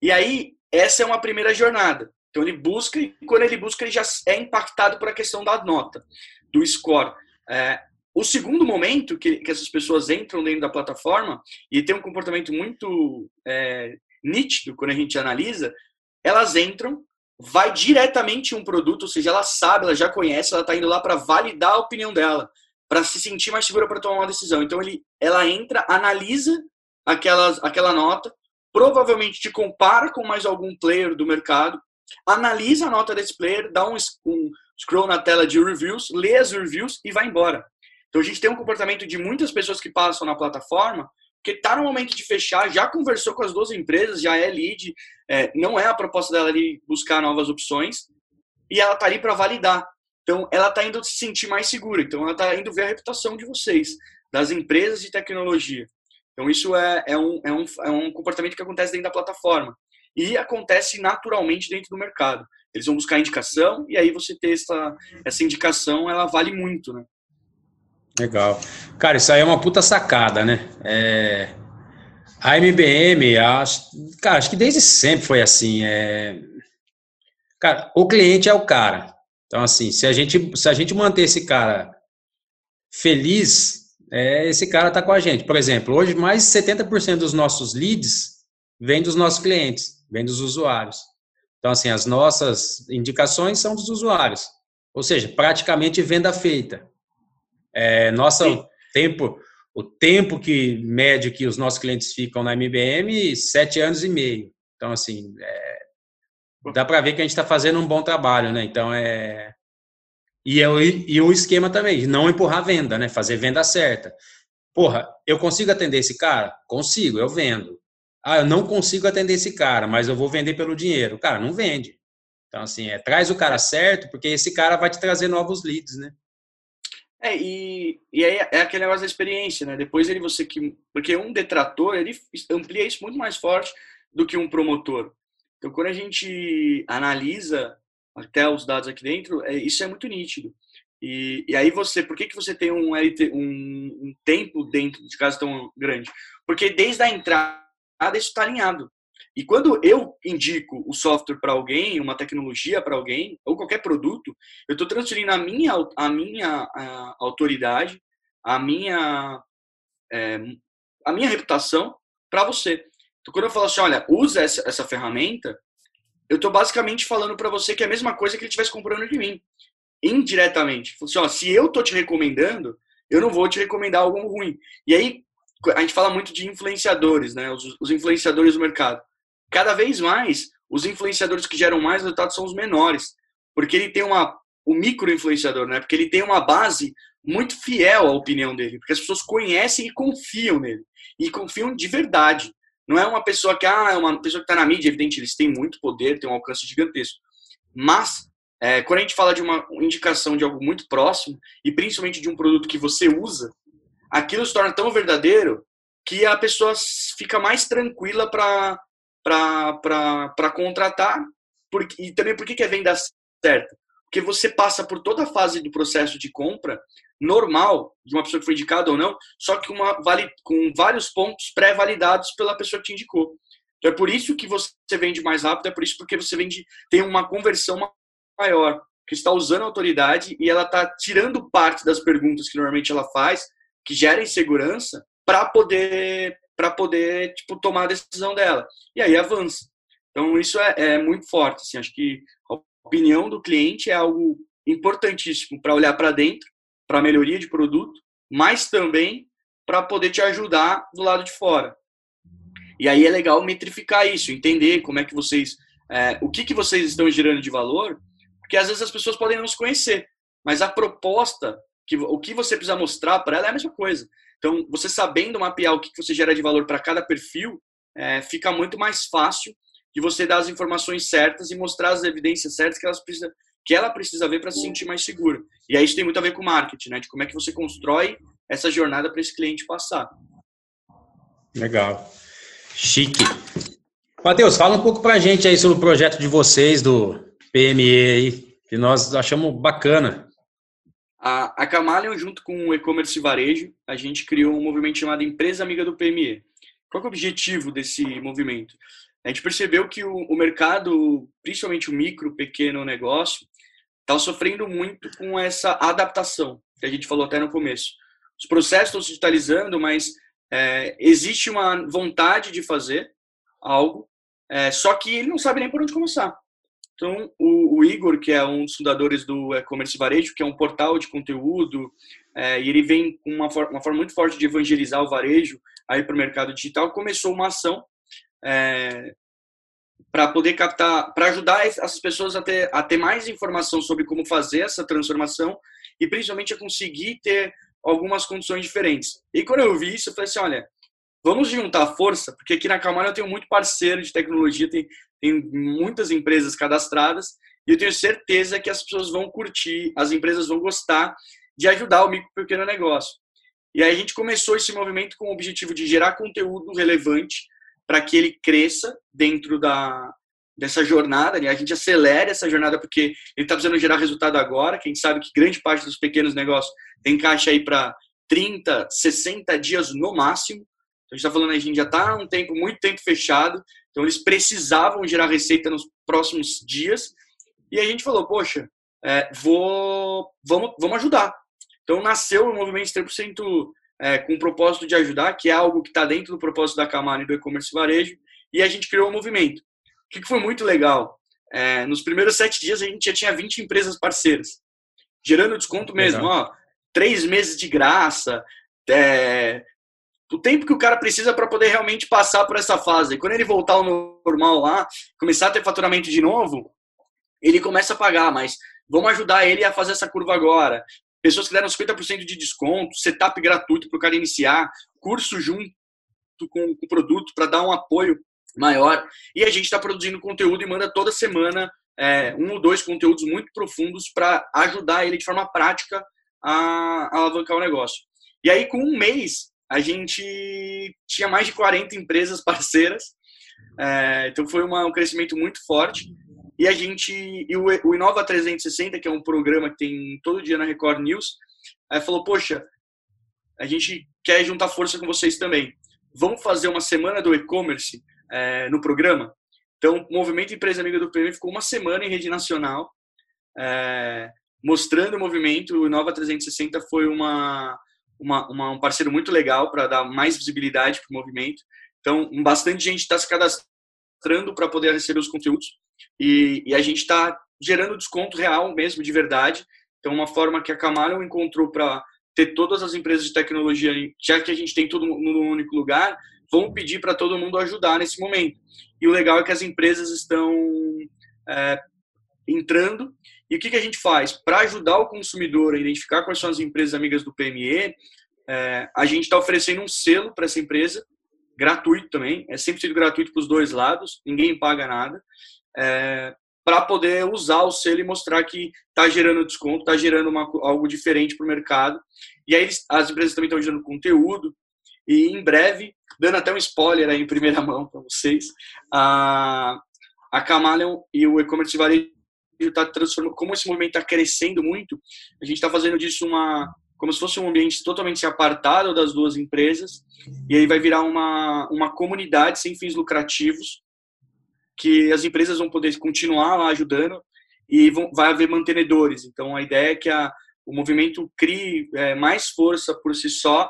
E aí, essa é uma primeira jornada. Então ele busca e quando ele busca ele já é impactado por a questão da nota, do score. É, o segundo momento que, que, essas pessoas entram dentro da plataforma e tem um comportamento muito é, nítido quando a gente analisa, elas entram, vai diretamente um produto, ou seja, ela sabe, ela já conhece, ela está indo lá para validar a opinião dela, para se sentir mais segura para tomar uma decisão. Então ele, ela entra, analisa aquelas, aquela nota, provavelmente te compara com mais algum player do mercado analisa a nota desse player, dá um, um scroll na tela de reviews, lê as reviews e vai embora. Então a gente tem um comportamento de muitas pessoas que passam na plataforma que está no momento de fechar, já conversou com as duas empresas, já é lead, é, não é a proposta dela ali buscar novas opções, e ela está ali para validar. Então ela está indo se sentir mais segura, então ela está indo ver a reputação de vocês, das empresas de tecnologia. Então isso é, é, um, é, um, é um comportamento que acontece dentro da plataforma e acontece naturalmente dentro do mercado. Eles vão buscar indicação e aí você ter essa, essa indicação, ela vale muito, né? Legal. Cara, isso aí é uma puta sacada, né? É... A MBM, acho, cara, acho que desde sempre foi assim. É... Cara, o cliente é o cara. Então, assim, se a gente, se a gente manter esse cara feliz, é, esse cara tá com a gente. Por exemplo, hoje mais de 70% dos nossos leads vem dos nossos clientes vem dos usuários. Então, assim, as nossas indicações são dos usuários. Ou seja, praticamente venda feita. É, nossa tempo, o tempo que médio que os nossos clientes ficam na MBM, sete anos e meio. Então, assim, é, dá para ver que a gente está fazendo um bom trabalho, né? Então, é... E, eu, é e o esquema também, não empurrar a venda, né? Fazer venda certa. Porra, eu consigo atender esse cara? Consigo, eu vendo. Ah, eu não consigo atender esse cara, mas eu vou vender pelo dinheiro. Cara, não vende. Então, assim, é, traz o cara certo, porque esse cara vai te trazer novos leads, né? É, e, e aí é aquele negócio da experiência, né? Depois ele você que. Porque um detrator, ele amplia isso muito mais forte do que um promotor. Então, quando a gente analisa até os dados aqui dentro, é, isso é muito nítido. E, e aí você, por que, que você tem um, LT, um, um tempo dentro de casa tão grande? Porque desde a entrada isso está alinhado. E quando eu indico o software para alguém, uma tecnologia para alguém, ou qualquer produto, eu estou transferindo a minha, a minha a autoridade, a minha, é, a minha reputação para você. Então, quando eu falo assim, olha, usa essa, essa ferramenta, eu estou basicamente falando para você que é a mesma coisa que ele estivesse comprando de mim, indiretamente. Assim, ó, se eu estou te recomendando, eu não vou te recomendar algo ruim. E aí, a gente fala muito de influenciadores, né? Os, os, influenciadores do mercado. Cada vez mais, os influenciadores que geram mais resultados são os menores, porque ele tem uma o micro influenciador, né? Porque ele tem uma base muito fiel à opinião dele, porque as pessoas conhecem e confiam nele e confiam de verdade. Não é uma pessoa que ah, é uma pessoa que está na mídia, evidente, eles têm muito poder, têm um alcance gigantesco. Mas é, quando a gente fala de uma indicação de algo muito próximo e principalmente de um produto que você usa, aquilo se torna tão verdadeiro que a pessoa fica mais tranquila para contratar. Porque, e também por que é venda certa? Porque você passa por toda a fase do processo de compra normal, de uma pessoa que foi indicada ou não, só que uma, com vários pontos pré-validados pela pessoa que te indicou. Então é por isso que você vende mais rápido, é por isso porque você vende, tem uma conversão maior, que está usando a autoridade e ela está tirando parte das perguntas que normalmente ela faz que gera insegurança para poder para poder tipo tomar a decisão dela e aí avança então isso é, é muito forte assim acho que a opinião do cliente é algo importantíssimo para olhar para dentro para melhoria de produto mas também para poder te ajudar do lado de fora. E aí é legal metrificar isso, entender como é que vocês, é, o que, que vocês estão gerando de valor, porque às vezes as pessoas podem não se conhecer, mas a proposta, que, o que você precisa mostrar para ela é a mesma coisa. Então, você sabendo mapear o que, você gera de valor para cada perfil, é, fica muito mais fácil de você dar as informações certas e mostrar as evidências certas que, elas precisa, que ela precisa ver para se sentir mais segura. E aí isso tem muito a ver com marketing, né? De como é que você constrói essa jornada para esse cliente passar. Legal. Chique. Matheus, fala um pouco para a gente aí sobre o projeto de vocês do PME aí, que nós achamos bacana. A, a Camaleon, junto com o e-commerce varejo, a gente criou um movimento chamado Empresa Amiga do PME. Qual é o objetivo desse movimento? A gente percebeu que o, o mercado, principalmente o micro, pequeno negócio, está sofrendo muito com essa adaptação, que a gente falou até no começo. Os processos estão se digitalizando, mas é, existe uma vontade de fazer algo, é, só que ele não sabe nem por onde começar. Então, o, o, Igor, que é um dos fundadores do e-commerce varejo, que é um portal de conteúdo, é, e ele vem com uma, for uma forma muito forte de evangelizar o varejo aí para o mercado digital, começou uma ação é, para poder captar, para ajudar as pessoas a ter, a ter mais informação sobre como fazer essa transformação e principalmente a conseguir ter algumas condições diferentes. E quando eu vi isso, eu falei assim, olha, vamos juntar força, porque aqui na Camara eu tenho muito parceiro de tecnologia, tem, tem muitas empresas cadastradas, e eu tenho certeza que as pessoas vão curtir, as empresas vão gostar de ajudar o micro e pequeno negócio. E aí a gente começou esse movimento com o objetivo de gerar conteúdo relevante para que ele cresça dentro da, dessa jornada, né? a gente acelera essa jornada porque ele está precisando gerar resultado agora, que a gente sabe que grande parte dos pequenos negócios tem caixa aí para 30, 60 dias no máximo, a gente está falando, a gente já está um tempo, muito tempo fechado, então eles precisavam gerar receita nos próximos dias. E a gente falou, poxa, é, vou, vamos, vamos ajudar. Então nasceu o movimento 100% é, com o propósito de ajudar, que é algo que está dentro do propósito da Camara e do e-commerce varejo, e a gente criou o um movimento. O que, foi muito legal? É, nos primeiros sete dias a gente já tinha 20 empresas parceiras, gerando desconto mesmo, ó, três meses de graça, é, o tempo que o cara precisa para poder realmente passar por essa fase. Quando ele voltar ao normal lá, começar a ter faturamento de novo, ele começa a pagar, mas vamos ajudar ele a fazer essa curva agora. Pessoas que deram 50% de desconto, setup gratuito para o cara iniciar, curso junto com o produto para dar um apoio maior. E a gente está produzindo conteúdo e manda toda semana é, um ou dois conteúdos muito profundos para ajudar ele de forma prática a, a alavancar o negócio. E aí, com um mês, a gente tinha mais de 40 empresas parceiras, é, então foi uma, um crescimento muito forte. E a gente, e o, o Inova 360, que é um programa que tem todo dia na Record News, é, falou: Poxa, a gente quer juntar força com vocês também. Vamos fazer uma semana do e-commerce é, no programa? Então, o Movimento Empresa Amiga do PM ficou uma semana em rede nacional, é, mostrando o movimento. O Inova 360 foi uma, uma, uma, um parceiro muito legal para dar mais visibilidade para o movimento. Então, bastante gente está se cadastrando para poder receber os conteúdos e, e a gente está gerando desconto real mesmo, de verdade. Então, uma forma que a Camaro encontrou para ter todas as empresas de tecnologia, já que a gente tem tudo num único lugar, vamos pedir para todo mundo ajudar nesse momento. E o legal é que as empresas estão é, entrando. E o que, que a gente faz? Para ajudar o consumidor a identificar quais são as empresas amigas do PME, é, a gente está oferecendo um selo para essa empresa, gratuito também, é sempre sido gratuito para os dois lados, ninguém paga nada, é, para poder usar o selo e mostrar que está gerando desconto, está gerando uma, algo diferente para o mercado. E aí as empresas também estão gerando conteúdo, e em breve, dando até um spoiler aí em primeira mão para vocês, a, a Camaleon e o e-commerce varejo está transformando, como esse movimento está crescendo muito, a gente está fazendo disso uma, como se fosse um ambiente totalmente apartado das duas empresas, e aí vai virar uma, uma comunidade sem fins lucrativos, que as empresas vão poder continuar lá ajudando e vão, vai haver mantenedores. Então, a ideia é que a, o movimento crie é, mais força por si só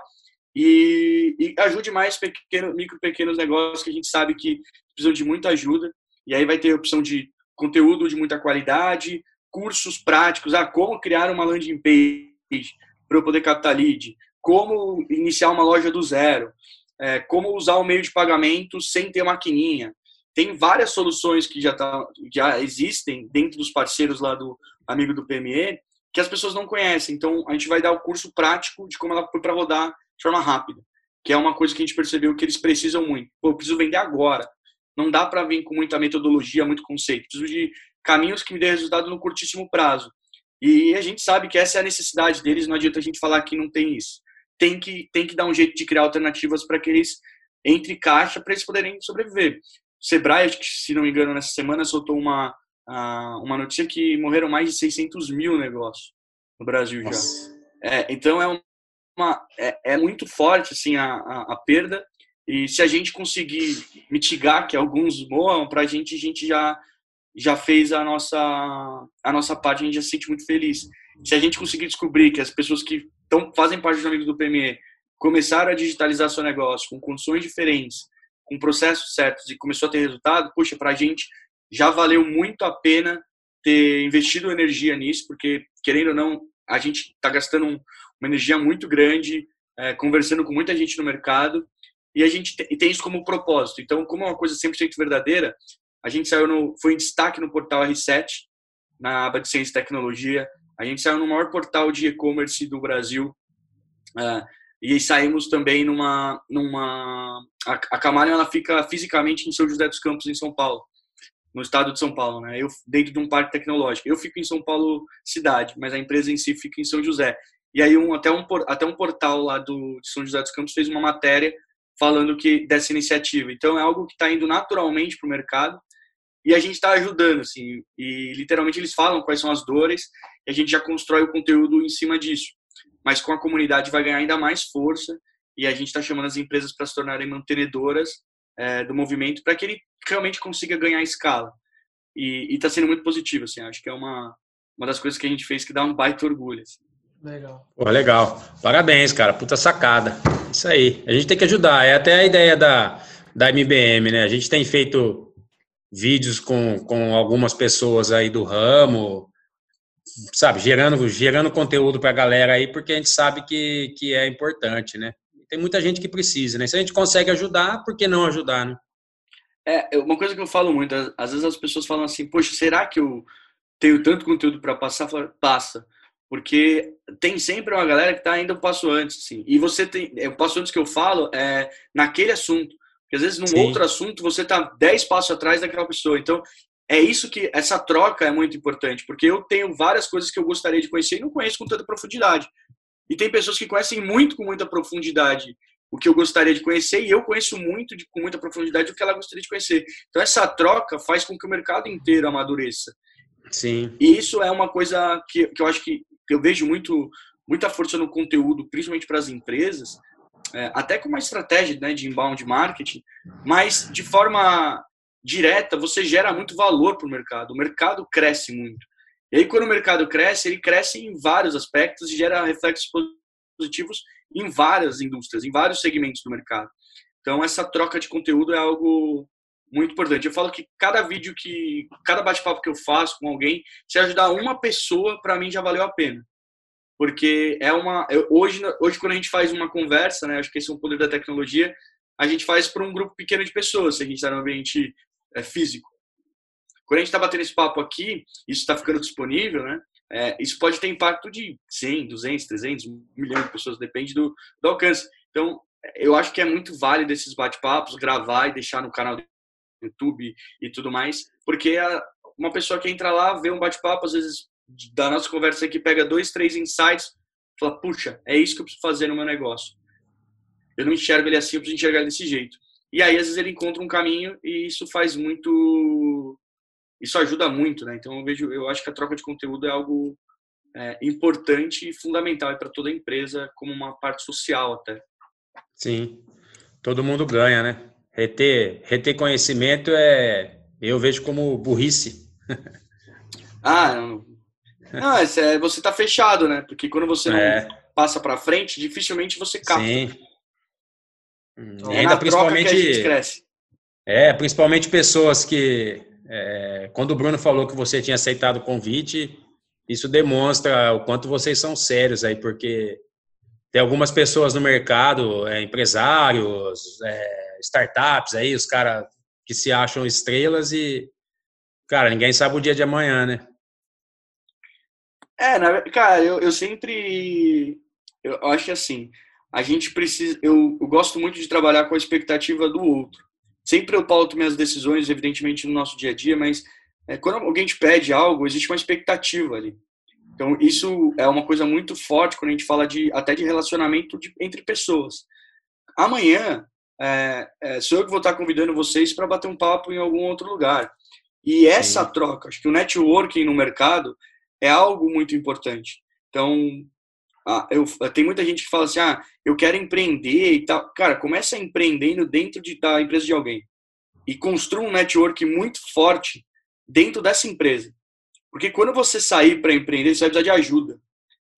e, e ajude mais pequeno, micro pequenos negócios que a gente sabe que precisam de muita ajuda. E aí vai ter a opção de conteúdo de muita qualidade, cursos práticos, ah, como criar uma landing page para eu poder captar lead, como iniciar uma loja do zero, é, como usar o meio de pagamento sem ter maquininha. Tem várias soluções que já, tá, já existem dentro dos parceiros lá do amigo do PME que as pessoas não conhecem. Então, a gente vai dar o curso prático de como ela foi para rodar de forma rápida, que é uma coisa que a gente percebeu que eles precisam muito. Pô, eu preciso vender agora. Não dá para vir com muita metodologia, muito conceito. Preciso de caminhos que me dê resultado no curtíssimo prazo. E a gente sabe que essa é a necessidade deles, não adianta a gente falar que não tem isso. Tem que, tem que dar um jeito de criar alternativas para que eles entre caixa para eles poderem sobreviver. O Sebrae, se não me engano, nessa semana soltou uma, uma notícia que morreram mais de 600 mil negócios no Brasil Nossa. já. É, então é, uma, é, é, muito forte assim a, a, a, perda e se a gente conseguir mitigar que alguns morram, para a gente a gente já já fez a nossa a nossa parte, a gente já se sente muito feliz. Se a gente conseguir descobrir que as pessoas que tão, fazem parte dos amigos do PME começaram a digitalizar seu negócio com condições diferentes, com processos certos e começou a ter resultado, puxa, para a gente já valeu muito a pena ter investido energia nisso, porque, querendo ou não, a gente está gastando um, uma energia muito grande, é, conversando com muita gente no mercado, e a gente tem, tem isso como propósito. Então, como é uma coisa 100% verdadeira, a gente saiu no, foi em destaque no portal R7, na aba de ciência e tecnologia. A gente saiu no maior portal de e-commerce do Brasil. Uh, e saímos também numa. numa a, a Camargo ela fica fisicamente em São José dos Campos, em São Paulo no estado de São Paulo, né? Eu dentro de um parque tecnológico. Eu fico em São Paulo cidade, mas a empresa em si fica em São José. E aí um até um até um portal lá do de São José dos Campos fez uma matéria falando que dessa iniciativa. Então é algo que está indo naturalmente para o mercado e a gente está ajudando assim. E literalmente eles falam quais são as dores e a gente já constrói o conteúdo em cima disso. Mas com a comunidade vai ganhar ainda mais força e a gente está chamando as empresas para se tornarem mantenedoras é, do movimento para que ele realmente consiga ganhar escala. E está sendo muito positivo, assim, acho que é uma, uma das coisas que a gente fez que dá um baita orgulho. Assim. Legal. Pô, legal. Parabéns, cara. Puta sacada. Isso aí. A gente tem que ajudar. É até a ideia da, da MBM, né? A gente tem feito vídeos com, com algumas pessoas aí do ramo, sabe, gerando, gerando conteúdo para a galera aí, porque a gente sabe que, que é importante, né? Tem muita gente que precisa, né? Se a gente consegue ajudar, por que não ajudar, né? É, uma coisa que eu falo muito, às vezes as pessoas falam assim, poxa, será que eu tenho tanto conteúdo para passar? Passa. Porque tem sempre uma galera que está ainda um passo antes, assim. E você tem, é, o passo antes que eu falo é naquele assunto. Porque às vezes num Sim. outro assunto você está dez passos atrás daquela pessoa. Então, é isso que essa troca é muito importante, porque eu tenho várias coisas que eu gostaria de conhecer e não conheço com tanta profundidade. E tem pessoas que conhecem muito com muita profundidade o que eu gostaria de conhecer e eu conheço muito de, com muita profundidade o que ela gostaria de conhecer. Então essa troca faz com que o mercado inteiro amadureça. Sim. E isso é uma coisa que, que eu acho que, que eu vejo muito muita força no conteúdo, principalmente para as empresas, é, até com uma estratégia né, de inbound marketing, mas de forma direta você gera muito valor para o mercado. O mercado cresce muito. E aí quando o mercado cresce, ele cresce em vários aspectos e gera reflexos positivos em várias indústrias, em vários segmentos do mercado. Então, essa troca de conteúdo é algo muito importante. Eu falo que cada vídeo que, cada bate-papo que eu faço com alguém, se ajudar uma pessoa, para mim já valeu a pena. Porque é uma. Hoje, hoje, quando a gente faz uma conversa, né, acho que esse é um poder da tecnologia, a gente faz para um grupo pequeno de pessoas, se a gente está no ambiente é, físico. Quando a gente está batendo esse papo aqui, isso está ficando disponível, né? é, isso pode ter impacto de 100, 200, 300, 1 milhão de pessoas, depende do, do alcance. Então, eu acho que é muito válido esses bate-papos, gravar e deixar no canal YouTube e tudo mais, porque uma pessoa que entra lá, vê um bate-papo, às vezes, da nossa conversa aqui, pega dois, três insights, fala, puxa, é isso que eu preciso fazer no meu negócio. Eu não enxergo ele assim, eu preciso enxergar desse jeito. E aí, às vezes, ele encontra um caminho e isso faz muito isso ajuda muito, né? Então eu vejo, eu acho que a troca de conteúdo é algo é, importante e fundamental para toda empresa, como uma parte social até. Sim, todo mundo ganha, né? Reter, reter conhecimento é, eu vejo como burrice. ah, não, não é, você está fechado, né? Porque quando você não é. passa para frente, dificilmente você capta. Sim. Então, é ainda principalmente É, principalmente pessoas que é, quando o Bruno falou que você tinha aceitado o convite, isso demonstra o quanto vocês são sérios aí, porque tem algumas pessoas no mercado, é, empresários, é, startups aí, os caras que se acham estrelas e, cara, ninguém sabe o dia de amanhã, né? É, na, cara, eu, eu sempre. Eu acho assim, a gente precisa. Eu, eu gosto muito de trabalhar com a expectativa do outro. Sempre eu pauto minhas decisões, evidentemente, no nosso dia a dia, mas é, quando alguém te pede algo, existe uma expectativa ali. Então, isso é uma coisa muito forte quando a gente fala de até de relacionamento de, entre pessoas. Amanhã, é, é, sou eu que vou estar convidando vocês para bater um papo em algum outro lugar. E essa Sim. troca, acho que o networking no mercado é algo muito importante. Então, ah, eu, tem muita gente que fala assim, ah, eu quero empreender e tal. Cara, começa empreendendo dentro de, da empresa de alguém e construa um network muito forte dentro dessa empresa. Porque quando você sair para empreender, você vai precisar de ajuda.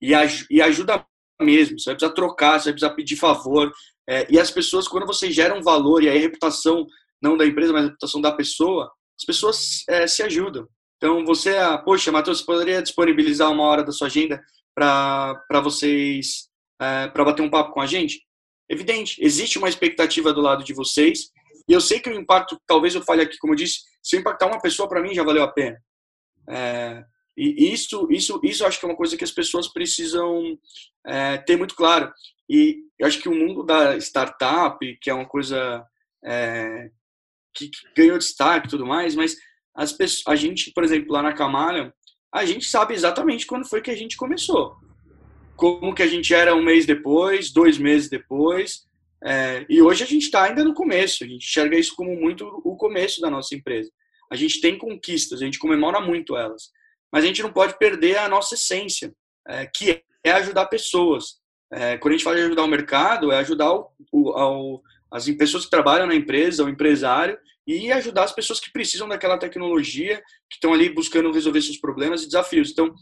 E, e ajuda mesmo. Você vai precisar trocar, você vai precisar pedir favor. É, e as pessoas, quando você gera um valor, e aí a reputação, não da empresa, mas a reputação da pessoa, as pessoas é, se ajudam. Então, você, ah, poxa, Matheus, você poderia disponibilizar uma hora da sua agenda para vocês, é, para bater um papo com a gente? Evidente, existe uma expectativa do lado de vocês, e eu sei que o impacto, talvez eu fale aqui, como eu disse, se eu impactar uma pessoa, para mim já valeu a pena. É, e isso, isso, isso acho que é uma coisa que as pessoas precisam é, ter muito claro. E eu acho que o mundo da startup, que é uma coisa é, que, que ganhou destaque e tudo mais, mas as pessoas, a gente, por exemplo, lá na Camalha, a gente sabe exatamente quando foi que a gente começou. Como que a gente era um mês depois, dois meses depois, é, e hoje a gente está ainda no começo, a gente enxerga isso como muito o começo da nossa empresa. A gente tem conquistas, a gente comemora muito elas, mas a gente não pode perder a nossa essência, é, que é ajudar pessoas. É, quando a gente fala de ajudar o mercado, é ajudar o, o, as pessoas que trabalham na empresa, o empresário, e ajudar as pessoas que precisam daquela tecnologia, que estão ali buscando resolver seus problemas e desafios. Então,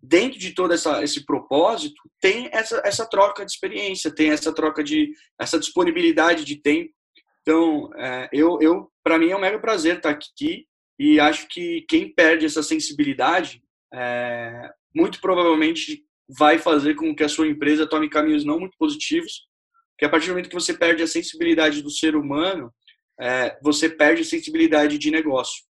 dentro de todo essa, esse propósito, tem essa, essa troca de experiência, tem essa troca de, essa disponibilidade de tempo. Então, é, eu, eu para mim é um mega prazer estar aqui e acho que quem perde essa sensibilidade, é, muito provavelmente vai fazer com que a sua empresa tome caminhos não muito positivos, que a partir do momento que você perde a sensibilidade do ser humano, é, você perde a sensibilidade de negócio.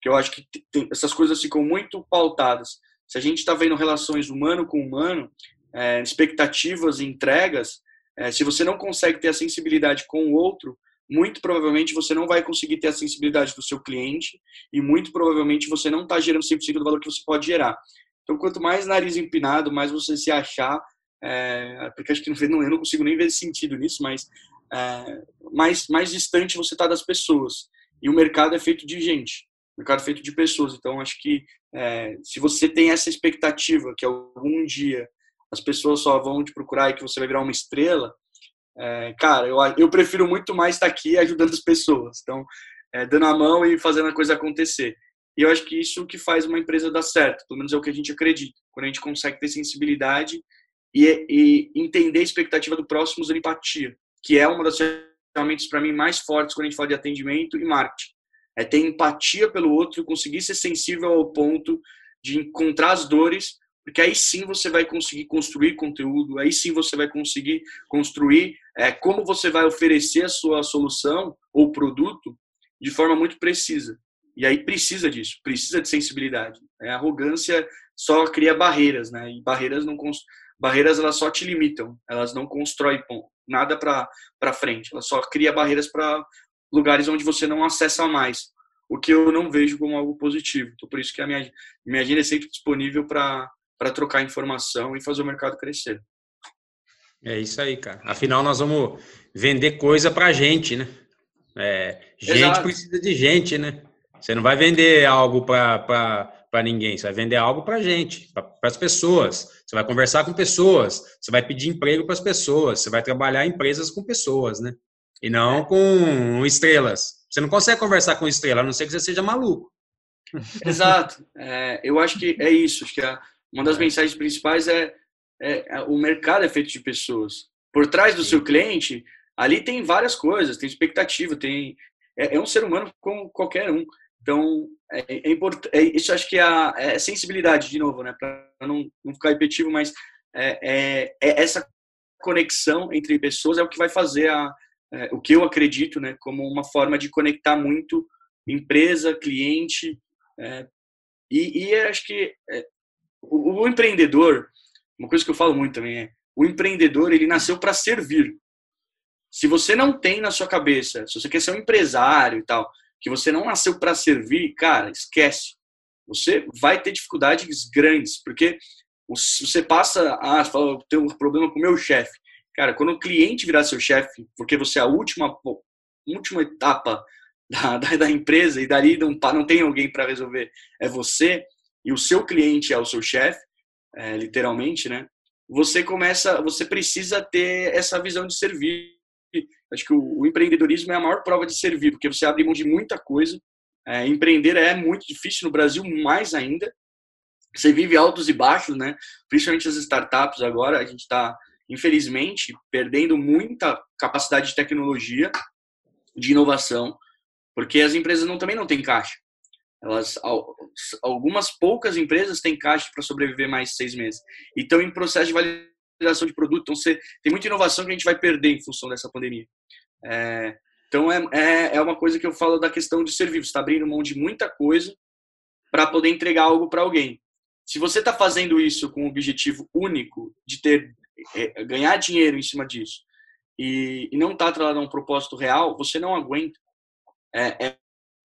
Que eu acho que tem, essas coisas ficam muito pautadas. Se a gente está vendo relações humano com humano, é, expectativas e entregas, é, se você não consegue ter a sensibilidade com o outro, muito provavelmente você não vai conseguir ter a sensibilidade do seu cliente e muito provavelmente você não está gerando 100% do valor que você pode gerar. Então, quanto mais nariz empinado, mais você se achar, é, porque acho que não, eu não consigo nem ver sentido nisso, mas é, mais, mais distante você está das pessoas. E o mercado é feito de gente, o mercado é feito de pessoas. Então, acho que é, se você tem essa expectativa que algum dia as pessoas só vão te procurar e que você vai virar uma estrela, é, cara, eu, eu prefiro muito mais estar aqui ajudando as pessoas. Então, é, dando a mão e fazendo a coisa acontecer. E eu acho que isso que faz uma empresa dar certo, pelo menos é o que a gente acredita. Quando a gente consegue ter sensibilidade e, e entender a expectativa do próximo usando empatia, que é uma das ferramentas para mim mais fortes quando a gente fala de atendimento e marketing. É ter empatia pelo outro, conseguir ser sensível ao ponto de encontrar as dores porque aí sim você vai conseguir construir conteúdo, aí sim você vai conseguir construir é, como você vai oferecer a sua solução ou produto de forma muito precisa. E aí precisa disso, precisa de sensibilidade. É, a arrogância só cria barreiras, né? E barreiras não barreiras elas só te limitam, elas não constroem nada para frente, elas só cria barreiras para lugares onde você não acessa mais, o que eu não vejo como algo positivo. Então por isso que a minha minha agenda é sempre disponível para para trocar informação e fazer o mercado crescer. É isso aí, cara. Afinal, nós vamos vender coisa para gente, né? É, gente Exato. precisa de gente, né? Você não vai vender algo para ninguém, você vai vender algo para gente, para as pessoas. Você vai conversar com pessoas, você vai pedir emprego para as pessoas, você vai trabalhar em empresas com pessoas, né? E não com estrelas. Você não consegue conversar com estrela, a não ser que você seja maluco. Exato. É, eu acho que é isso. Acho que a, uma das é. mensagens principais é, é, é, o mercado é feito de pessoas. Por trás do Sim. seu cliente, ali tem várias coisas, tem expectativa, tem é, é um ser humano como qualquer um. Então, é, é importante. É, isso acho que é a é sensibilidade, de novo, né? Para não, não ficar repetitivo, mas é, é, essa conexão entre pessoas é o que vai fazer a, o que eu acredito, né, como uma forma de conectar muito empresa, cliente, e, e acho que o, o, empreendedor, uma coisa que eu falo muito também é, o empreendedor ele nasceu para servir. Se você não tem na sua cabeça, se você quer ser um empresário e tal, que você não nasceu para servir, cara, esquece. Você vai ter dificuldades grandes, porque você passa, ah, você fala, eu tenho um problema com o meu chefe. Cara, quando o cliente virar seu chefe, porque você é a última, última etapa da, da, da empresa e dali não, não tem alguém para resolver, é você, e o seu cliente é o seu chefe, é, literalmente, né? Você começa, você precisa ter essa visão de servir. Acho que o, o empreendedorismo é a maior prova de servir, porque você abre mão de muita coisa. É, empreender é muito difícil no Brasil, mais ainda. Você vive altos e baixos, né? Principalmente as startups agora, a gente está infelizmente, perdendo muita capacidade de tecnologia, de inovação, porque as empresas não, também não têm caixa. Elas, algumas poucas empresas têm caixa para sobreviver mais seis meses. E estão em processo de validação de produto. Então, você, tem muita inovação que a gente vai perder em função dessa pandemia. É, então, é, é, é uma coisa que eu falo da questão de serviço. Está abrindo mão de muita coisa para poder entregar algo para alguém. Se você está fazendo isso com o objetivo único de ter é, ganhar dinheiro em cima disso e, e não está atrelado a um propósito real, você não aguenta. É, é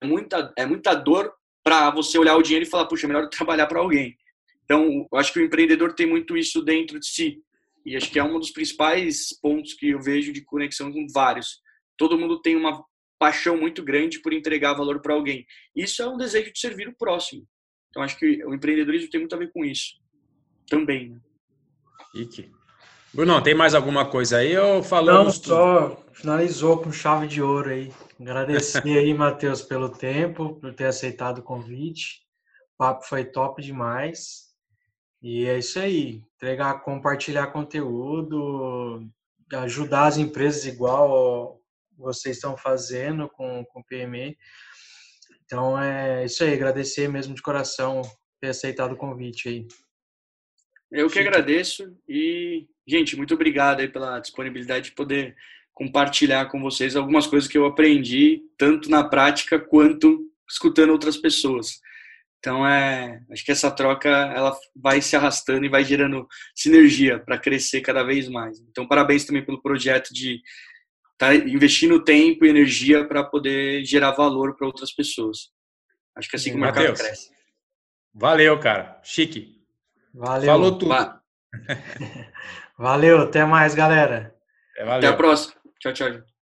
muita, é muita dor para você olhar o dinheiro e falar, puxa, é melhor trabalhar para alguém. Então, eu acho que o empreendedor tem muito isso dentro de si. E acho que é um dos principais pontos que eu vejo de conexão com vários. Todo mundo tem uma paixão muito grande por entregar valor para alguém. Isso é um desejo de servir o próximo. Então, acho que o empreendedorismo tem muito a ver com isso. Também. Né? Ike. Bruno, tem mais alguma coisa aí ou falamos Não, só finalizou com chave de ouro aí. Agradecer aí, Matheus, pelo tempo, por ter aceitado o convite. O papo foi top demais. E é isso aí. Entregar, compartilhar conteúdo, ajudar as empresas igual vocês estão fazendo com o PME. Então é isso aí, agradecer mesmo de coração ter aceitado o convite aí. Eu que agradeço e, gente, muito obrigado aí pela disponibilidade de poder compartilhar com vocês algumas coisas que eu aprendi, tanto na prática quanto escutando outras pessoas. Então, é, acho que essa troca ela vai se arrastando e vai gerando sinergia para crescer cada vez mais. Então, parabéns também pelo projeto de estar tá investindo tempo e energia para poder gerar valor para outras pessoas. Acho que é assim que o mercado cresce. Valeu, cara. Chique. Valeu. Falou tudo. Valeu, até mais, galera. É, até a próxima. Tchau, tchau.